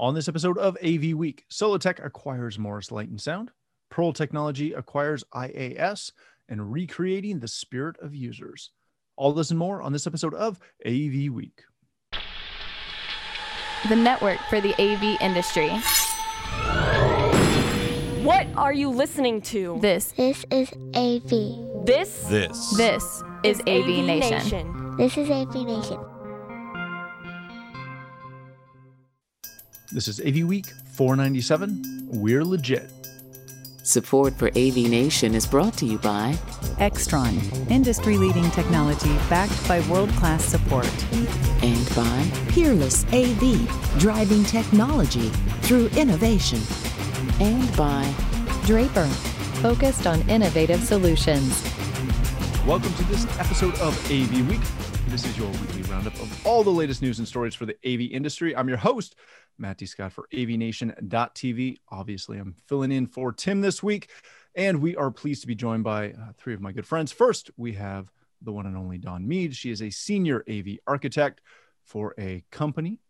On this episode of AV Week, Solotech acquires Morris Light and Sound, Pearl Technology acquires IAS, and recreating the spirit of users. All this and more on this episode of AV Week. The network for the AV industry. What are you listening to? This, This is AV. This This. this is AV, Nation. This is AV Nation. This is AV Week 497. We're legit. Support for AV Nation is brought to you by Extron, industry leading technology backed by world class support. and by Peerless AV, driving technology through innovation. and by Draper, focused on innovative solutions. Welcome to this episode of AV Week. This is your weekly roundup of all the latest news and stories for the AV industry. I'm your host, Matt D. Scott for avnation.tv. Obviously, I'm filling in for Tim this week, and we are pleased to be joined by uh, three of my good friends. First, we have the one and only Dawn Meade. She is a senior AV architect for a company,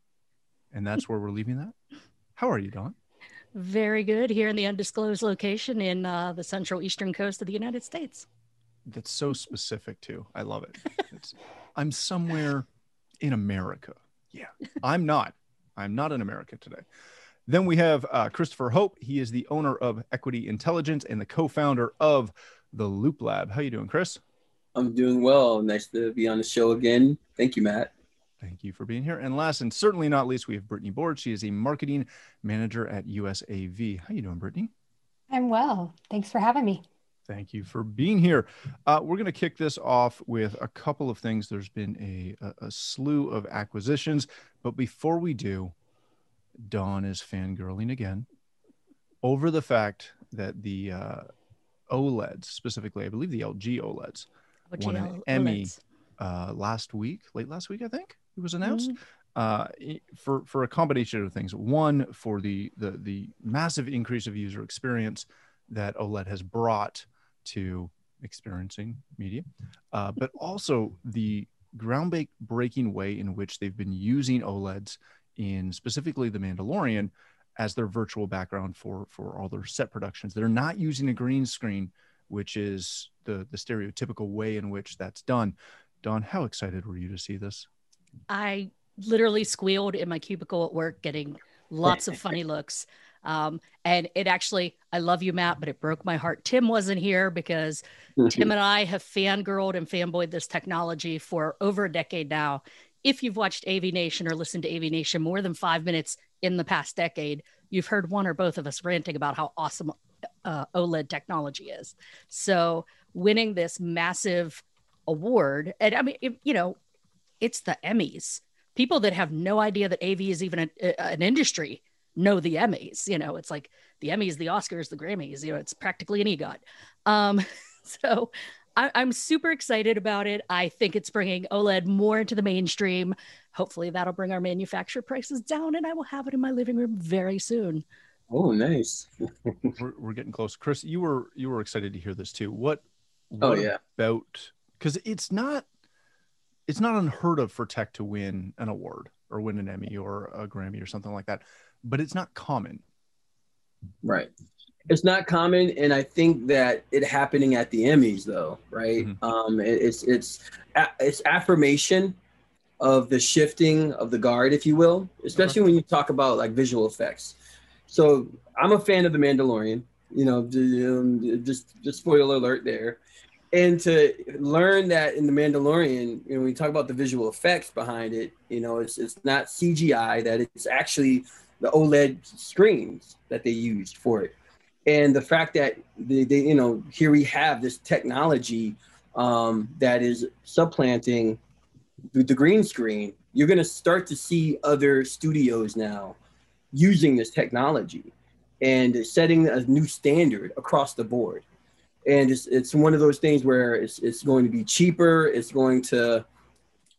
and that's where we're leaving that. How are you, Dawn? Very good here in the undisclosed location in uh, the central eastern coast of the United States. That's so specific too. I love it. It's, I'm somewhere in America. Yeah, I'm not. I'm not in America today. Then we have uh, Christopher Hope. He is the owner of Equity Intelligence and the co-founder of the Loop Lab. How you doing, Chris? I'm doing well. Nice to be on the show again. Thank you, Matt. Thank you for being here. And last and certainly not least, we have Brittany Board. She is a marketing manager at USAV. How you doing, Brittany? I'm well. Thanks for having me. Thank you for being here. Uh, we're going to kick this off with a couple of things. There's been a, a, a slew of acquisitions, but before we do, Dawn is fangirling again over the fact that the uh, OLEDs, specifically, I believe the LG OLEDs, won an OGL Emmy uh, last week, late last week, I think it was announced. Uh, for for a combination of things. One for the the the massive increase of user experience that OLED has brought to experiencing media, uh, but also the groundbreaking way in which they've been using OLEDs in specifically The Mandalorian as their virtual background for for all their set productions. They're not using a green screen, which is the the stereotypical way in which that's done. Dawn, how excited were you to see this? I literally squealed in my cubicle at work, getting lots of funny looks. Um, and it actually, I love you, Matt, but it broke my heart. Tim wasn't here because Tim and I have fangirled and fanboyed this technology for over a decade now. If you've watched AV Nation or listened to AV Nation more than five minutes in the past decade, you've heard one or both of us ranting about how awesome uh, OLED technology is. So, winning this massive award, and I mean, it- you know, it's the Emmys. People that have no idea that AV is even a, a- an industry know the Emmys. You know, it's like the Emmys, the Oscars, the Grammys. You know, it's practically an EGOT. Um, so I, I'm super excited about it. I think it's bringing OLED more into the mainstream. Hopefully, that'll bring our manufacturer prices down, and I will have it in my living room very soon. Oh, nice. we're, we're getting close. Chris, you were you were excited to hear this too. What? Oh, yeah. About because it's not it's not unheard of for tech to win an award or win an Emmy or a Grammy or something like that, but it's not common. Right. It's not common, and I think that it happening at the Emmys, though, right? Mhm. Um, it- it's it's it's affirmation of the shifting of the guard, if you will, especially when you talk about like visual effects. So I'm a fan of The Mandalorian. You know, um, just just spoiler alert there. And to learn that in The Mandalorian, you know, when we talk about the visual effects behind it, you know, it's it's not CGI; that it's actually the OLED screens that they used for it. And the fact that they, they you know, here we have this technology um, that is supplanting the, the green screen. You're going to start to see other studios now using this technology and setting a new standard across the board. And it's, it's one of those things where it's, it's going to be cheaper. It's going to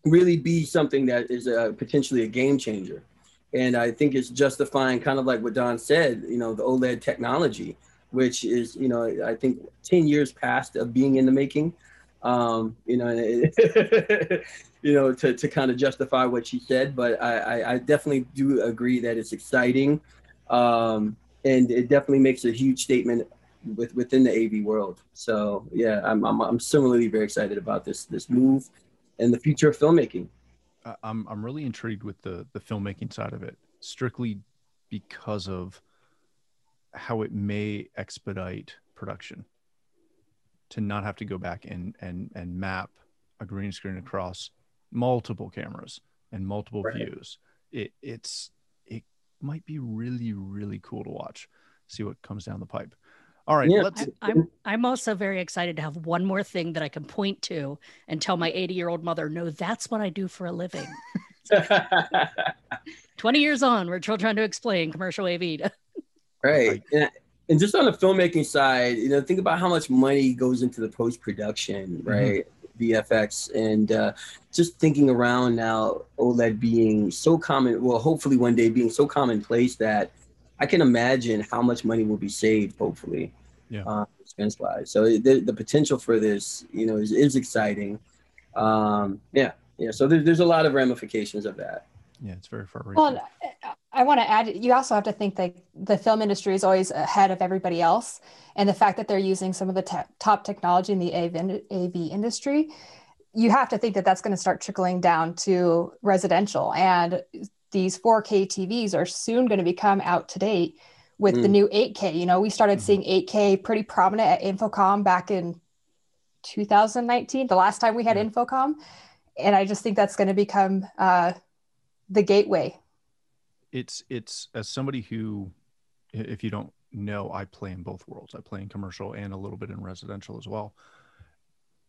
really be something that is a, potentially a game changer. And I think it's justifying kind of like what Dawn said, you know, the OLED technology, which is, you know, I think 10 years past of being in the making. um, you know, it, you know, to, to kind of justify what she said. But I, I, I definitely do agree that it's exciting, um, and it definitely makes a huge statement with within the AV world. So yeah, I'm, I'm I'm similarly very excited about this this move and the future of filmmaking. I'm I'm really intrigued with the the filmmaking side of it, strictly because of how it may expedite production to not have to go back and and and map a green screen across multiple cameras and multiple right. views. It it's it might be really really cool to watch. See what comes down the pipe. All right, yeah. let's. I'm I'm also very excited to have one more thing that I can point to and tell my 80 year old mother, no, that's what I do for a living. 20 years on, we're still trying to explain commercial AV. right. And, and just on the filmmaking side, you know, think about how much money goes into the post production, mm-hmm. right? Mm-hmm. VFX and uh, just thinking around now, OLED being so common, well, hopefully one day being so commonplace that I can imagine how much money will be saved, hopefully, yeah. Uh, expense wise. So the, the potential for this, you know, is, is exciting. Um, yeah, yeah. So there, there's a lot of ramifications of that. Yeah, it's very far. Reaching. Well, I want to add, you also have to think that the film industry is always ahead of everybody else. And the fact that they're using some of the te- top technology in the AV, AV industry, you have to think that that's going to start trickling down to residential. And these 4K TVs are soon going to become out to date with mm. the new 8K. You know, we started mm-hmm. seeing 8K pretty prominent at InfoComm back in 2019, the last time we had yeah. InfoComm. And I just think that's going to become uh, the gateway. It's, it's as somebody who, if you don't know, I play in both worlds. I play in commercial and a little bit in residential as well.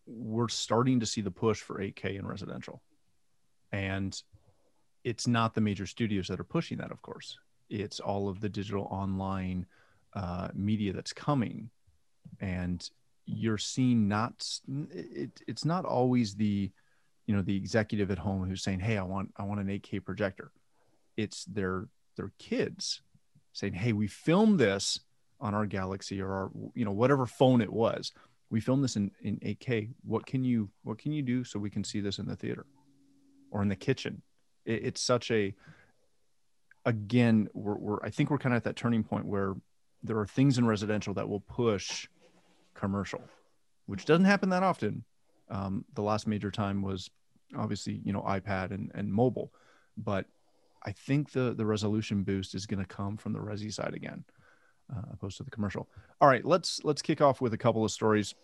We're starting to see the push for 8K in residential. And it's not the major studios that are pushing that, of course. It's all of the digital online uh, media that's coming, and you're seeing not it, it's not always the you know the executive at home who's saying, "Hey, I want I want an 8K projector." It's their their kids saying, "Hey, we filmed this on our Galaxy or our you know whatever phone it was. We filmed this in in 8K. What can you what can you do so we can see this in the theater or in the kitchen it, it's such a again we're, we're i think we're kind of at that turning point where there are things in residential that will push commercial which doesn't happen that often. Um, the last major time was obviously you know ipad and, and mobile but i think the the resolution boost is going to come from the resi side again uh, opposed to the commercial. All right let's let's kick off with a couple of stories.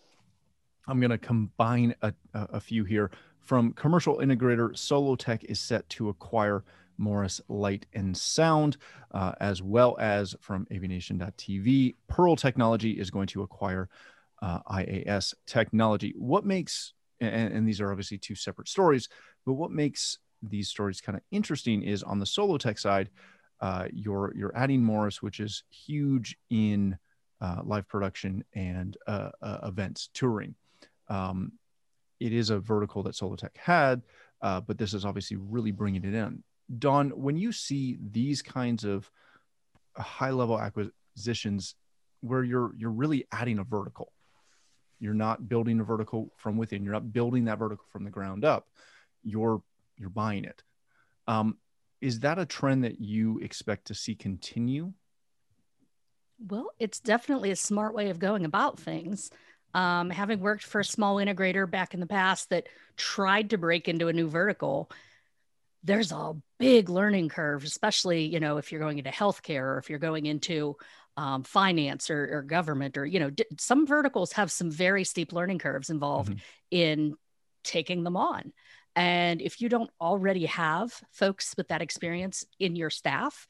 I'm going to combine a, a, few here. From commercial integrator Solotech is set to acquire Morris Light and Sound, uh, as well as from avnation.tv. Pearl Technology is going to acquire uh, IAS Technology. What makes, and, and, these are obviously two separate stories, but what makes these stories kind of interesting is on the Solotech side, uh, you're, you're adding Morris, which is huge in uh, live production and uh, uh, events touring. Um, it is a vertical that Solotech had, uh, but this is obviously really bringing it in. Dawn, when you see these kinds of high level acquisitions where you're you're really adding a vertical, you're not building a vertical from within, you're not building that vertical from the ground up, you're you're buying it. Um, is that a trend that you expect to see continue? Well, it's definitely a smart way of going about things um, having worked for a small integrator back in the past that tried to break into a new vertical there's a big learning curve especially you know if you're going into healthcare or if you're going into um, finance or, or, government or you know d- some verticals have some very steep learning curves involved mm-hmm. in taking them on and if you don't already have folks with that experience in your staff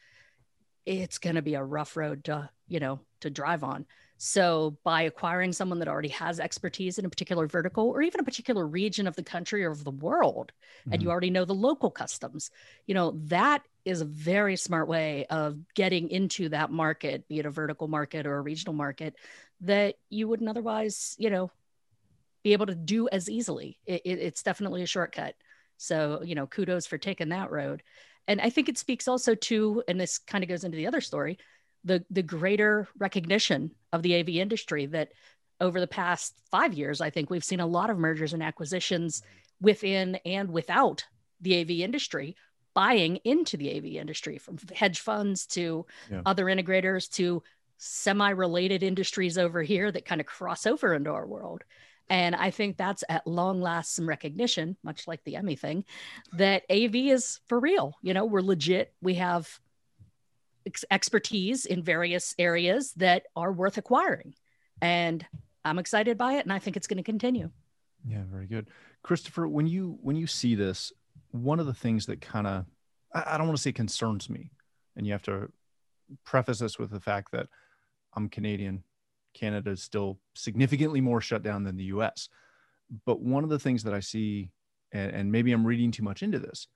it's going to be a rough road to you know to drive on so, by acquiring someone that already has expertise in a particular vertical or even a particular region of the country or of the world, mm-hmm. and you mm-hmm. already know the local customs, you know, that is a very smart way of getting into that market, be it a vertical market or a regional market that you wouldn't otherwise, you know, be able to do as easily. It, it, it's definitely a shortcut. So, you know, kudos for taking that road. And I think it speaks also to, and this kind of goes into the other story, the the greater recognition of the AV industry that over the past five years, I think we've seen a lot of mergers and acquisitions within and without the AV industry buying into the AV industry from hedge funds to yeah. other integrators to semi related industries over here that kind of cross over into our world. And I think that's at long last some recognition, much like the Emmy thing, that AV is for real. You know, we're legit. We have ex- expertise in various areas that are worth acquiring. And I'm excited by it and I think it's going to continue. Yeah, very good. Christopher, when you when you see this, one of the things that kind of I, I don't want to say concerns me, and you have to preface this with the fact that I'm Canadian, Canada is still significantly more shut down than the US. But one of the things that I see, and, and maybe I'm reading too much into this,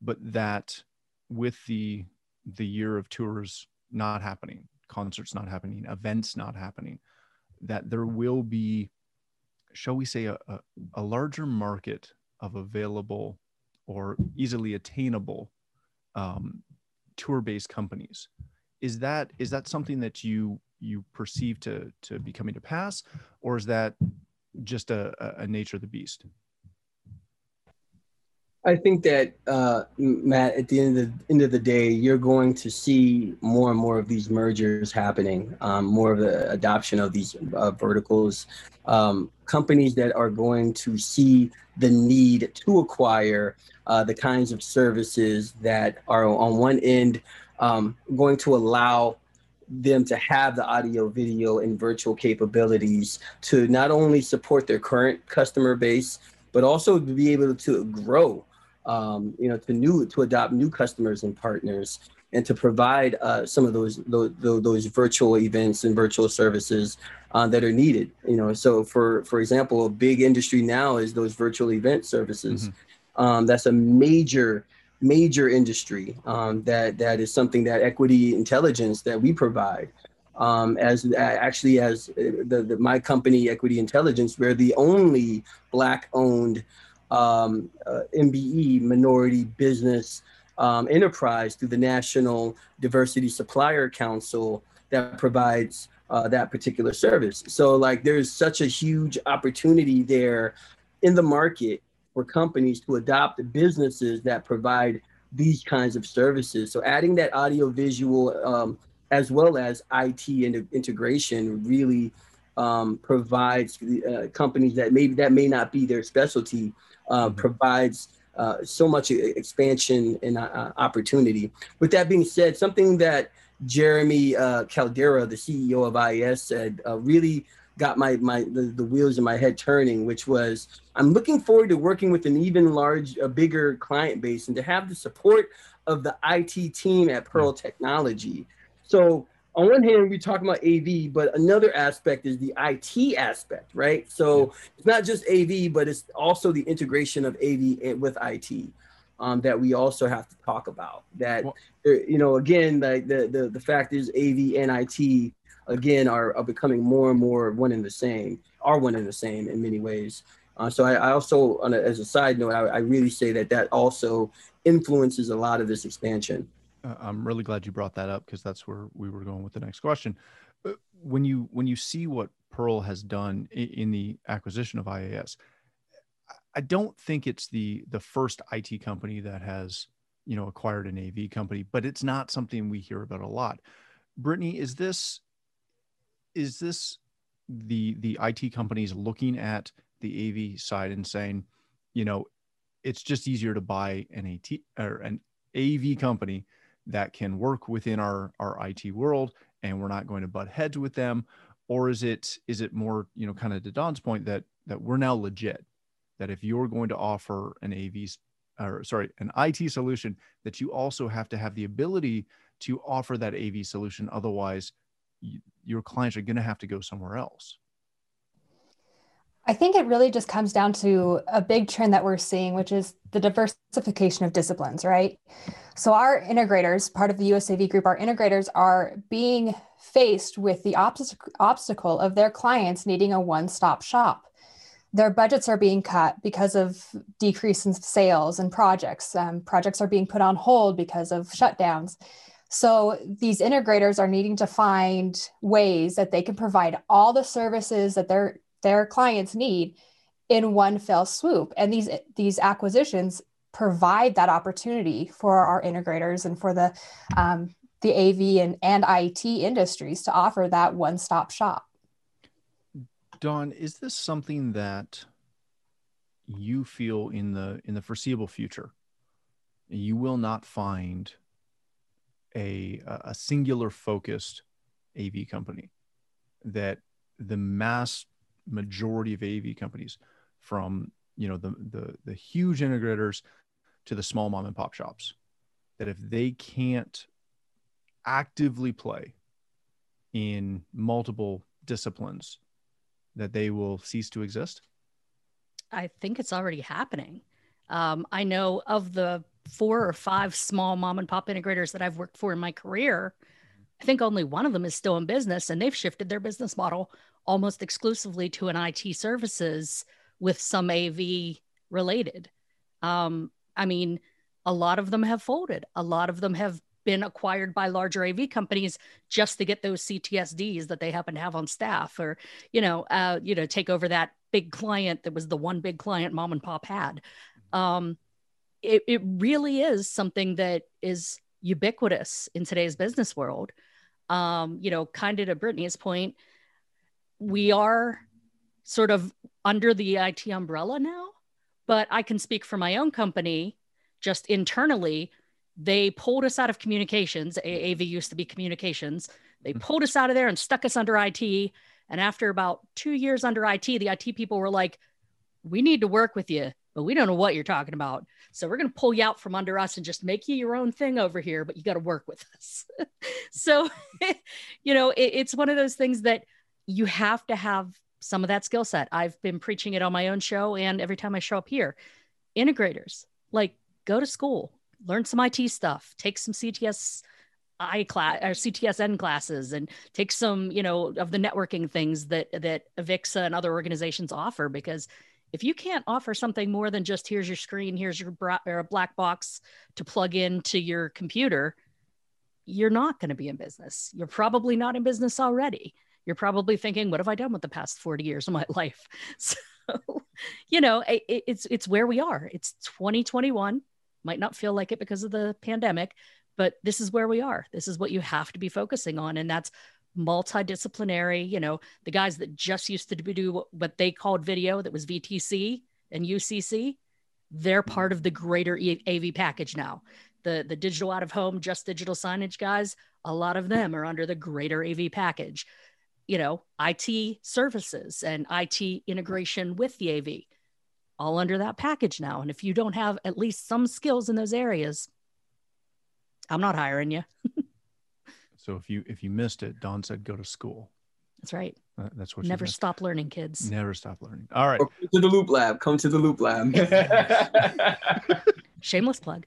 but that with the the year of tours not happening, concerts not happening, events not happening, that there will be, shall we say, a, a, a larger market of available or easily attainable um, tour-based companies. Is that is that something that you you perceive to to be coming to pass, or is that just a, a nature of the beast? I think that uh, Matt, at the end of the end of the day, you're going to see more and more of these mergers happening, um, more of the adoption of these uh, verticals, um, companies that are going to see the need to acquire uh, the kinds of services that are on one end um, going to allow them to have the audio, video, and virtual capabilities to not only support their current customer base, but also to be able to grow, um, you know, to new to adopt new customers and partners, and to provide uh, some of those, those those virtual events and virtual services uh, that are needed. You know, so for for example, a big industry now is those virtual event services. Mm-hmm. Um, that's a major major industry um, that that is something that equity intelligence that we provide um, as uh, actually as uh, the, the, my company equity intelligence we're the only black owned um, uh, mbe minority business um, enterprise through the national diversity supplier council that provides uh, that particular service so like there's such a huge opportunity there in the market for companies to adopt businesses that provide these kinds of services. So adding that audio visual um, as well as IT and integration really um, provides uh, companies that maybe that may not be their specialty uh, mm-hmm. provides uh, so much expansion and uh, opportunity. With that being said, something that Jeremy uh, Caldera, the CEO of IES, said uh, really got my my the, the, wheels in my head turning which was i'm looking forward to working with an even large a bigger client base and to have the support of the it team at pearl technology so on one hand we're talking about av but another aspect is the it aspect right so yeah. it's not just av but it's also the integration of av with it um, that we also have to talk about that well, you know again like the, the the fact is av and it again are, are becoming more and more one and the same, are one and the same in many ways. Uh, so I, I also, a, as a side note, I, I, really say that that also influences a lot of this expansion. Uh, I'm really glad you brought that up because that's where we were going with the next question. Uh, when you when you see what Pearl has done in, in the acquisition of IAS, I don't think it's the the first IT company that has you know acquired an AV company, but it's not something we hear about a lot. Brittany, is this is this the the IT companies looking at the AV side and saying, you know, it's just easier to buy an AT or an AV company that can work within our our IT world and we're not going to butt heads with them or is it is it more you know kind of to Dawn's point that that we're now legit that if you're going to offer an AV or sorry an IT solution that you also have to have the ability to offer that AV solution otherwise your clients are going to have to go somewhere else. I think it really just comes down to a big trend that we're seeing, which is the diversification of disciplines, right? So, our integrators, part of the USAV group, our integrators are being faced with the obstacle of their clients needing a one stop shop. Their budgets are being cut because of decrease in sales and projects. Um, projects are being put on hold because of shutdowns. So these integrators are needing to find ways that they can provide all the services that their their clients need in one fell swoop. And these these acquisitions provide that opportunity for our integrators and for the um, the AV and, and IT industries to offer that one-stop shop. Dawn, is this something that you feel in the in the foreseeable future you will not find a a singular focused AV company that the mass majority of AV companies from you know the the the huge integrators to the small mom and pop shops that if they can't actively play in multiple disciplines that they will cease to exist I think it's already happening. Um, I know of the four or five small mom and pop integrators that I've worked for in my career, I think only one of them is still in business and they've shifted their business model almost exclusively to an IT services with some AV related. Um, I mean, a lot of them have folded. A lot of them have been acquired by larger AV companies just to get those CTSDs that they happen to have on staff, or you know, uh, you know, take over that big client that was the one big client mom and pop had. Um, it, it really is something that is ubiquitous in today's business world. Um, you know, kind of to Brittany's point, we are sort of under the IT umbrella now, but I can speak for my own company just internally they pulled us out of communications. AV used to be communications. They hmm. pulled us out of there and stuck us under IT. And after about two years under IT, the IT people were like, we need to work with you, but we don't know what you're talking about. So we're going to pull you out from under us and just make you your own thing over here, but you got to work with us. so, you know, it, it's one of those things that you have to have some of that skill set. I've been preaching it on my own show and every time I show up here. Integrators, like go to school, learn some IT stuff, take some CTS I class or CTSN classes and take some, you know, of the networking things that that Avixa and other organizations offer because if you can't offer something more than just here's your screen, here's your bra- black box to plug into your computer, you're not going to be in business. You're probably not in business already. You're probably thinking, what have I done with the past 40 years of my life? So, you know, it, it's it's where we are. It's 2021 might not feel like it because of the pandemic, but this is where we are. This is what you have to be focusing on. And that's multidisciplinary. You know, the guys that just used to do what they called video, that was VTC and UCC, they're part of the greater AV package now. The, the digital out of home, just digital signage guys, a lot of them are under the greater AV package. You know, IT services and IT integration with the AV all under that package now. And if you don't have at least some skills in those areas, I'm not hiring you. so if you if you missed it, Dawn said go to school. That's right. Uh, that's what. Never stop learning, kids. Never stop learning. All right. Come to the Loop Lab. Come to the Loop Lab. Shameless plug.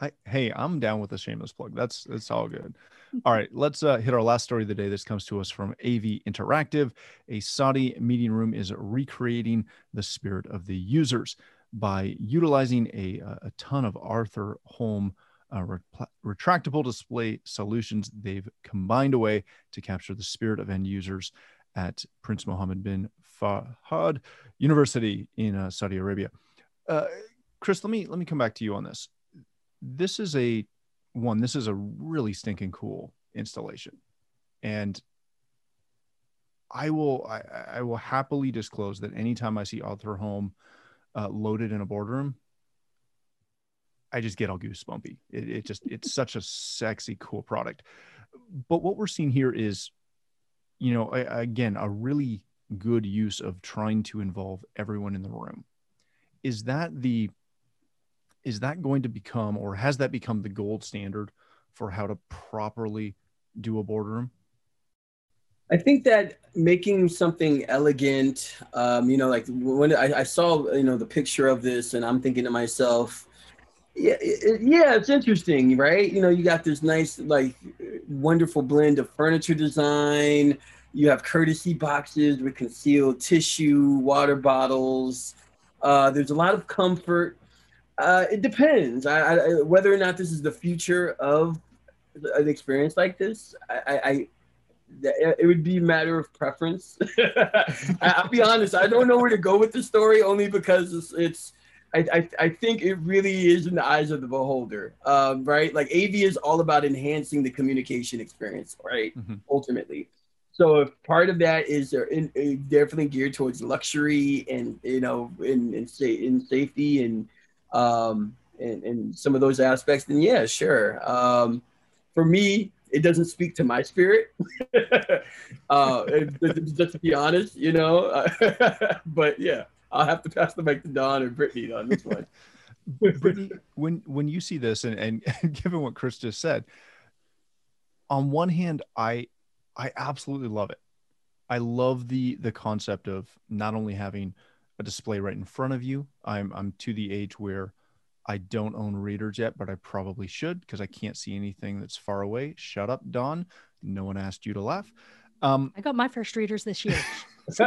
I, hey, I'm down with a shameless plug. That's that's all good. All right, let's uh, hit our last story of the day. This comes to us from AV Interactive. A Saudi meeting room is recreating the spirit of the users by utilizing a, a ton of Arthur Holm uh, retractable display solutions. They've combined a way to capture the spirit of end users at Prince Mohammed bin Fahad University in uh, Saudi Arabia. Uh, Chris, let me let me come back to you on this. This is a one, this is a really stinking cool installation. And I will I, I will happily disclose that anytime I see Arthur Holm uh, loaded in a boardroom, I just get all goosebumpy. It, it just it's such a sexy, cool product. But what we're seeing here is, you know, a, again, a really good use of trying to involve everyone in the room. Is that the is that going to become or has that become the gold standard for how to properly do a boardroom? I think that making something elegant um, you know like when I, I, saw you know the picture of this and i'm thinking to myself yeah it, yeah it's interesting right? You know you got this nice like wonderful blend of furniture design. You have courtesy boxes with concealed tissue water bottles. Uh, there's a lot of comfort uh, it depends. I, I, whether or not this is the future of an experience like this, I, I it would be a matter of preference. I'll be honest, I don't know where to go with the story only because it's, it's I, I, I, think it really is in the eyes of the beholder, um, right? Like AV is all about enhancing the communication experience, right? Mm-hmm. Ultimately. So if part of that is in, in definitely geared towards luxury and, you know, in, in, in safety and, um, and, and some of those aspects, then yeah, sure. Um, for me, it doesn't speak to my spirit. uh, just to be honest, you know. but yeah, I'll have to pass the mic to Dawn or Brittany on this one. Brittany, when when you see this, and, and given what Chris just said, on one hand, I I absolutely love it. I love the the concept of not only having a display right in front of you. I'm I'm to the age where I don't own readers yet, but I probably should because I can't see anything that's far away. Shut up, Dawn. No one asked you to laugh. Um, I got my first readers this year.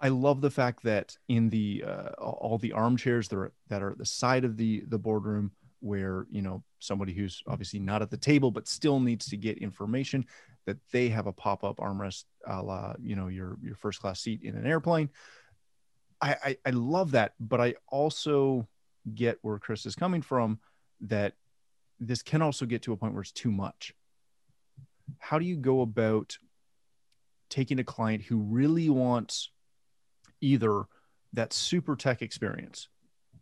I love the fact that in the uh, all the armchairs that are that are at the side of the the boardroom, where you know somebody who's obviously not at the table but still needs to get information, that they have a pop up armrest, a la you know your your first class seat in an airplane. I, I, I love that, but I also get where Chris is coming from that this can also get to a point where it's too much. How do you go about taking a client who really wants either that super tech experience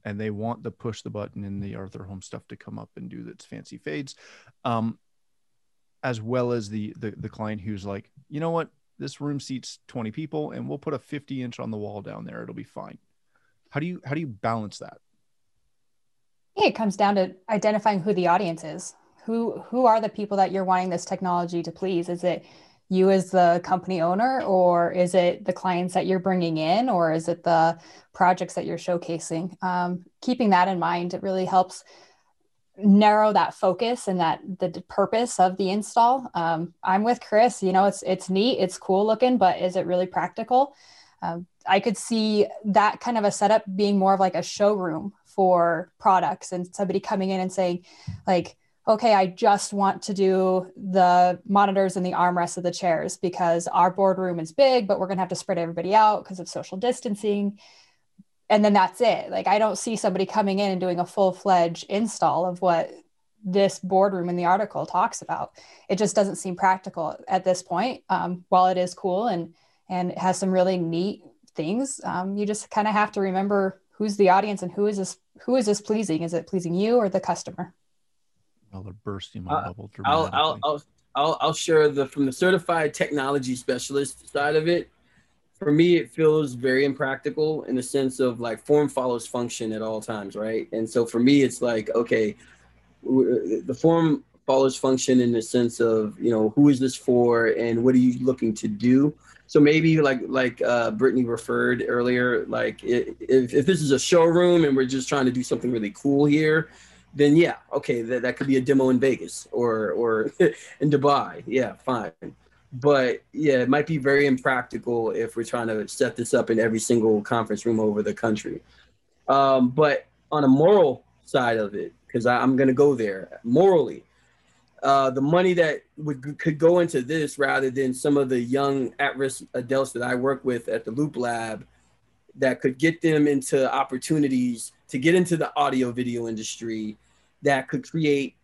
and they want the push the button and the Arthur Holm's stuff to come up and do its fancy fades, um, as well as the, the the client who's like, you know what, this room seats 20 people and we'll put a 50 inch on the wall down there. It'll be fine. How do you how do you balance that? It comes down to identifying who the audience is. Who who are the people that you're wanting this technology to please? Is it you as the company owner or is it the clients that you're bringing in or is it the projects that you're showcasing? Um, keeping that in mind it really helps narrow that focus and that the purpose of the install. Um, I'm with Chris. You know, it's it's neat, it's cool looking, but is it really practical? Um, I could see that kind of a setup being more of like a showroom for products and somebody coming in and saying, like, okay, I just want to do the monitors and the armrests of the chairs because our boardroom is big, but we're going to have to spread everybody out because of social distancing and then that's it. Like I don't see somebody coming in and doing a full fledged install of what this boardroom in the article talks about. It just doesn't seem practical at this point. Um, while it is cool and and it has some really neat things, um, you just kind of have to remember who's the audience and who is this who is this pleasing? Is it pleasing you or the customer? Well, they're bursting my uh, bubble. I'll, I'll, I'll I'll I'll share the from the certified technology specialist side of it for me it feels very impractical in the sense of like form follows function at all times right? And so for me it's like okay the form follows function in the sense of you know who is this for and what are you looking to do? So maybe like like uh, brittany referred earlier like if, if this is a showroom and we're just trying to do something really cool here then yeah okay that, that could be a demo in vegas or or in dubai. Yeah fine but yeah, it might be very impractical if we're trying to set this up in every single conference room over the country. Um, but on a moral side of it, because I'm going to go there morally, uh, the money that would could go into this rather than some of the young at-risk adults that I work with at the Loop Lab, that could get them into opportunities to get into the audio video industry, that could create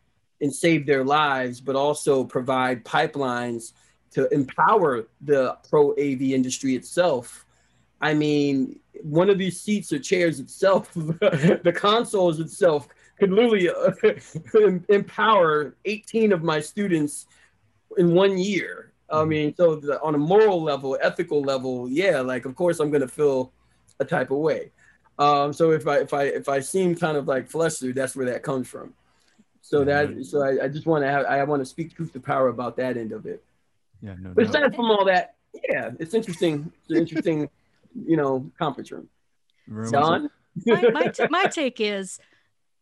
and save their lives, but also provide pipelines to empower the pro AV industry itself. I mean, one of these seats or chairs itself, the consoles itself, could literally uh, empower 18 of my students in one year. I mm-hmm. mean, so the, on a moral level, ethical level, yeah, like of course I'm gonna feel a type of way. Um, so if I if I if I seem kind of like flustered, that's where that comes from. So that so I, I just want to have I want to speak truth to power about that end of it. Yeah, no. But aside from all that, yeah, it's interesting. It's an interesting, you know, conference room. John, my, my, t- my take is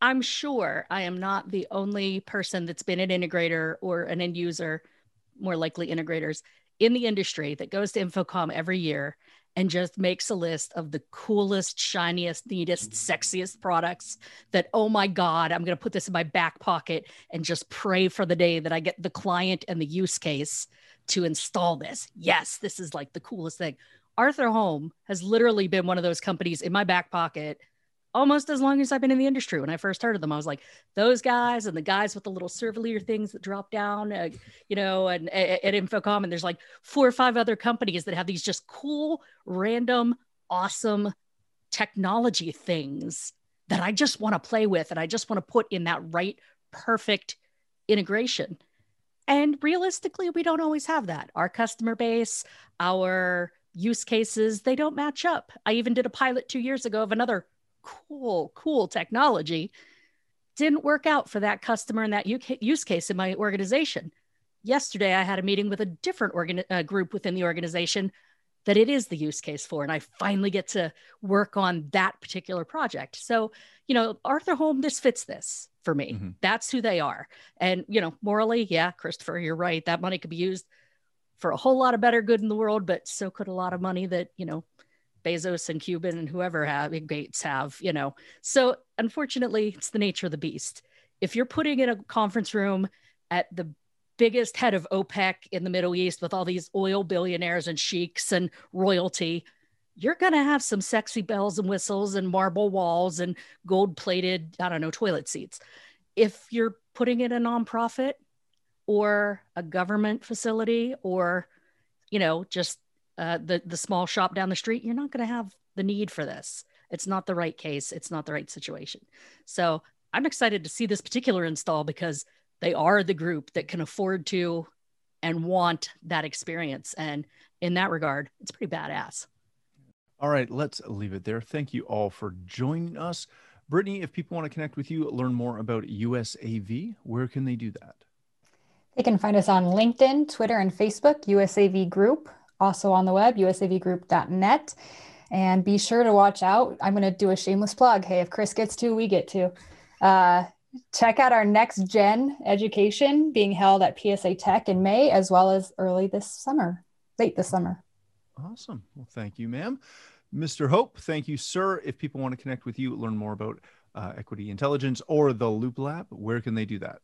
I'm sure I am not the only person that's been an integrator or an end user, more likely integrators in the industry that goes to InfoComm every year and just makes a list of the coolest, shiniest, neatest, sexiest products that, oh my God, I'm going to put this in my back pocket and just pray for the day that I get the client and the use case to install this. Yes, this is like the coolest thing. Arthur Holm has literally been one of those companies in my back pocket almost as long as I've been in the industry. When I first heard of them, I was like, those guys and the guys with the little Servalier things that drop down, uh, you know, and at InfoComm. And there's like four or five other companies that have these just cool, random, awesome technology things that I just want to play with and I just want to put in that right, perfect integration. And realistically, we don't always have that. Our customer base, our use cases, they don't match up. I even did a pilot two years ago of another cool, cool technology. Didn't work out for that customer and that use case in my organization. Yesterday, I had a meeting with a different organ- uh, group within the organization that it is the use case for. And I finally get to work on that particular project. So, you know, Arthur Holm, this fits this for me. Mm-hmm. That's who they are. And, you know, morally, yeah, Christopher, you're right. That money could be used for a whole lot of better good in the world, but so could a lot of money that, you know, Bezos and Cuban and whoever have have, you know. So unfortunately, it's the nature of the beast. If you're putting in a conference room at the biggest head of OPEC in the Middle East with all these oil billionaires and sheiks and royalty, you're going to have some sexy bells and whistles and marble walls and gold plated, I don't know, toilet seats. If you're putting in a nonprofit or a government facility or, you know, just uh, the the small shop down the street, you're not going to have the need for this. It's not the right case. It's not the right situation. So I'm excited to see this particular install because they are the group that can afford to and want that experience. And in that regard, it's pretty badass. All right, let's leave it there. Thank you all for joining us. Brittany, if people want to connect with you, learn more about USAV, where can they do that? They can find us on LinkedIn, Twitter, and Facebook, USAV Group also on the web, usavgroup.net. And be sure to watch out. I'm going to do a shameless plug. Hey, if Chris gets to, we get to. Uh, check out our next gen education being held at PSA Tech in May, as well as early this summer, late this summer. Awesome. Well, thank you, ma'am. Mr. Hope, thank you, sir. If people want to connect with you, learn more about uh, equity intelligence or the Loop Lab, where can they do that?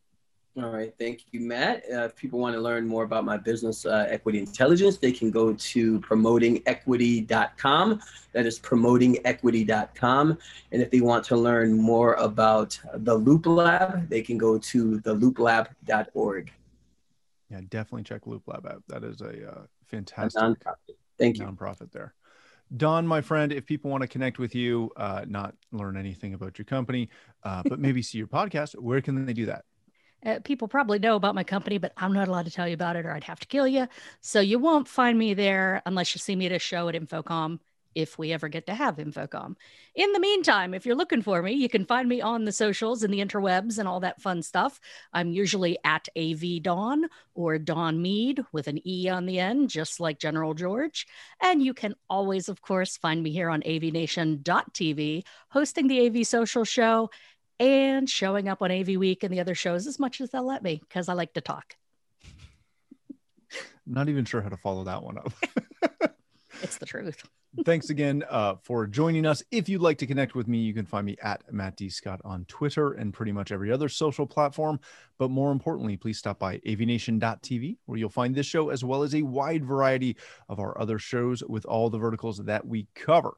All right, thank you, Matt. Uh, if people want to learn more about my business, uh, Equity Intelligence, they can go to promotingequity.com. That is promotingequity.com. And if they want to learn more about the Loop Lab, they can go to thelooplab.org. Yeah, definitely check Loop Lab out. That is a uh, fantastic a nonprofit. Thank you. Nonprofit there. Dawn, my friend, if people want to connect with you, uh, not learn anything about your company, uh, but maybe see your podcast, where can they do that? Uh, people probably know about my company, but I'm not allowed to tell you about it or I'd have to kill you. So you won't find me there unless you see me at a show at InfoComm if we ever get to have InfoComm. In the meantime, if you're looking for me, you can find me on the socials and the interwebs and all that fun stuff. I'm usually at AV Dawn or Dawn Meade with an E on the end, just like General George. And you can always, of course, find me here on avnation.tv, hosting the AV Social Show and showing up on AV Week and the other shows as much as they'll let me because I like to talk. Not even sure how to follow that one up. it's the truth. Thanks again uh, for joining us. If you'd like to connect with me, you can find me at Matt D. Scott on Twitter and pretty much every other social platform. But more importantly, please stop by avnation.tv, where you'll find this show as well as a wide variety of our other shows with all the verticals that we cover.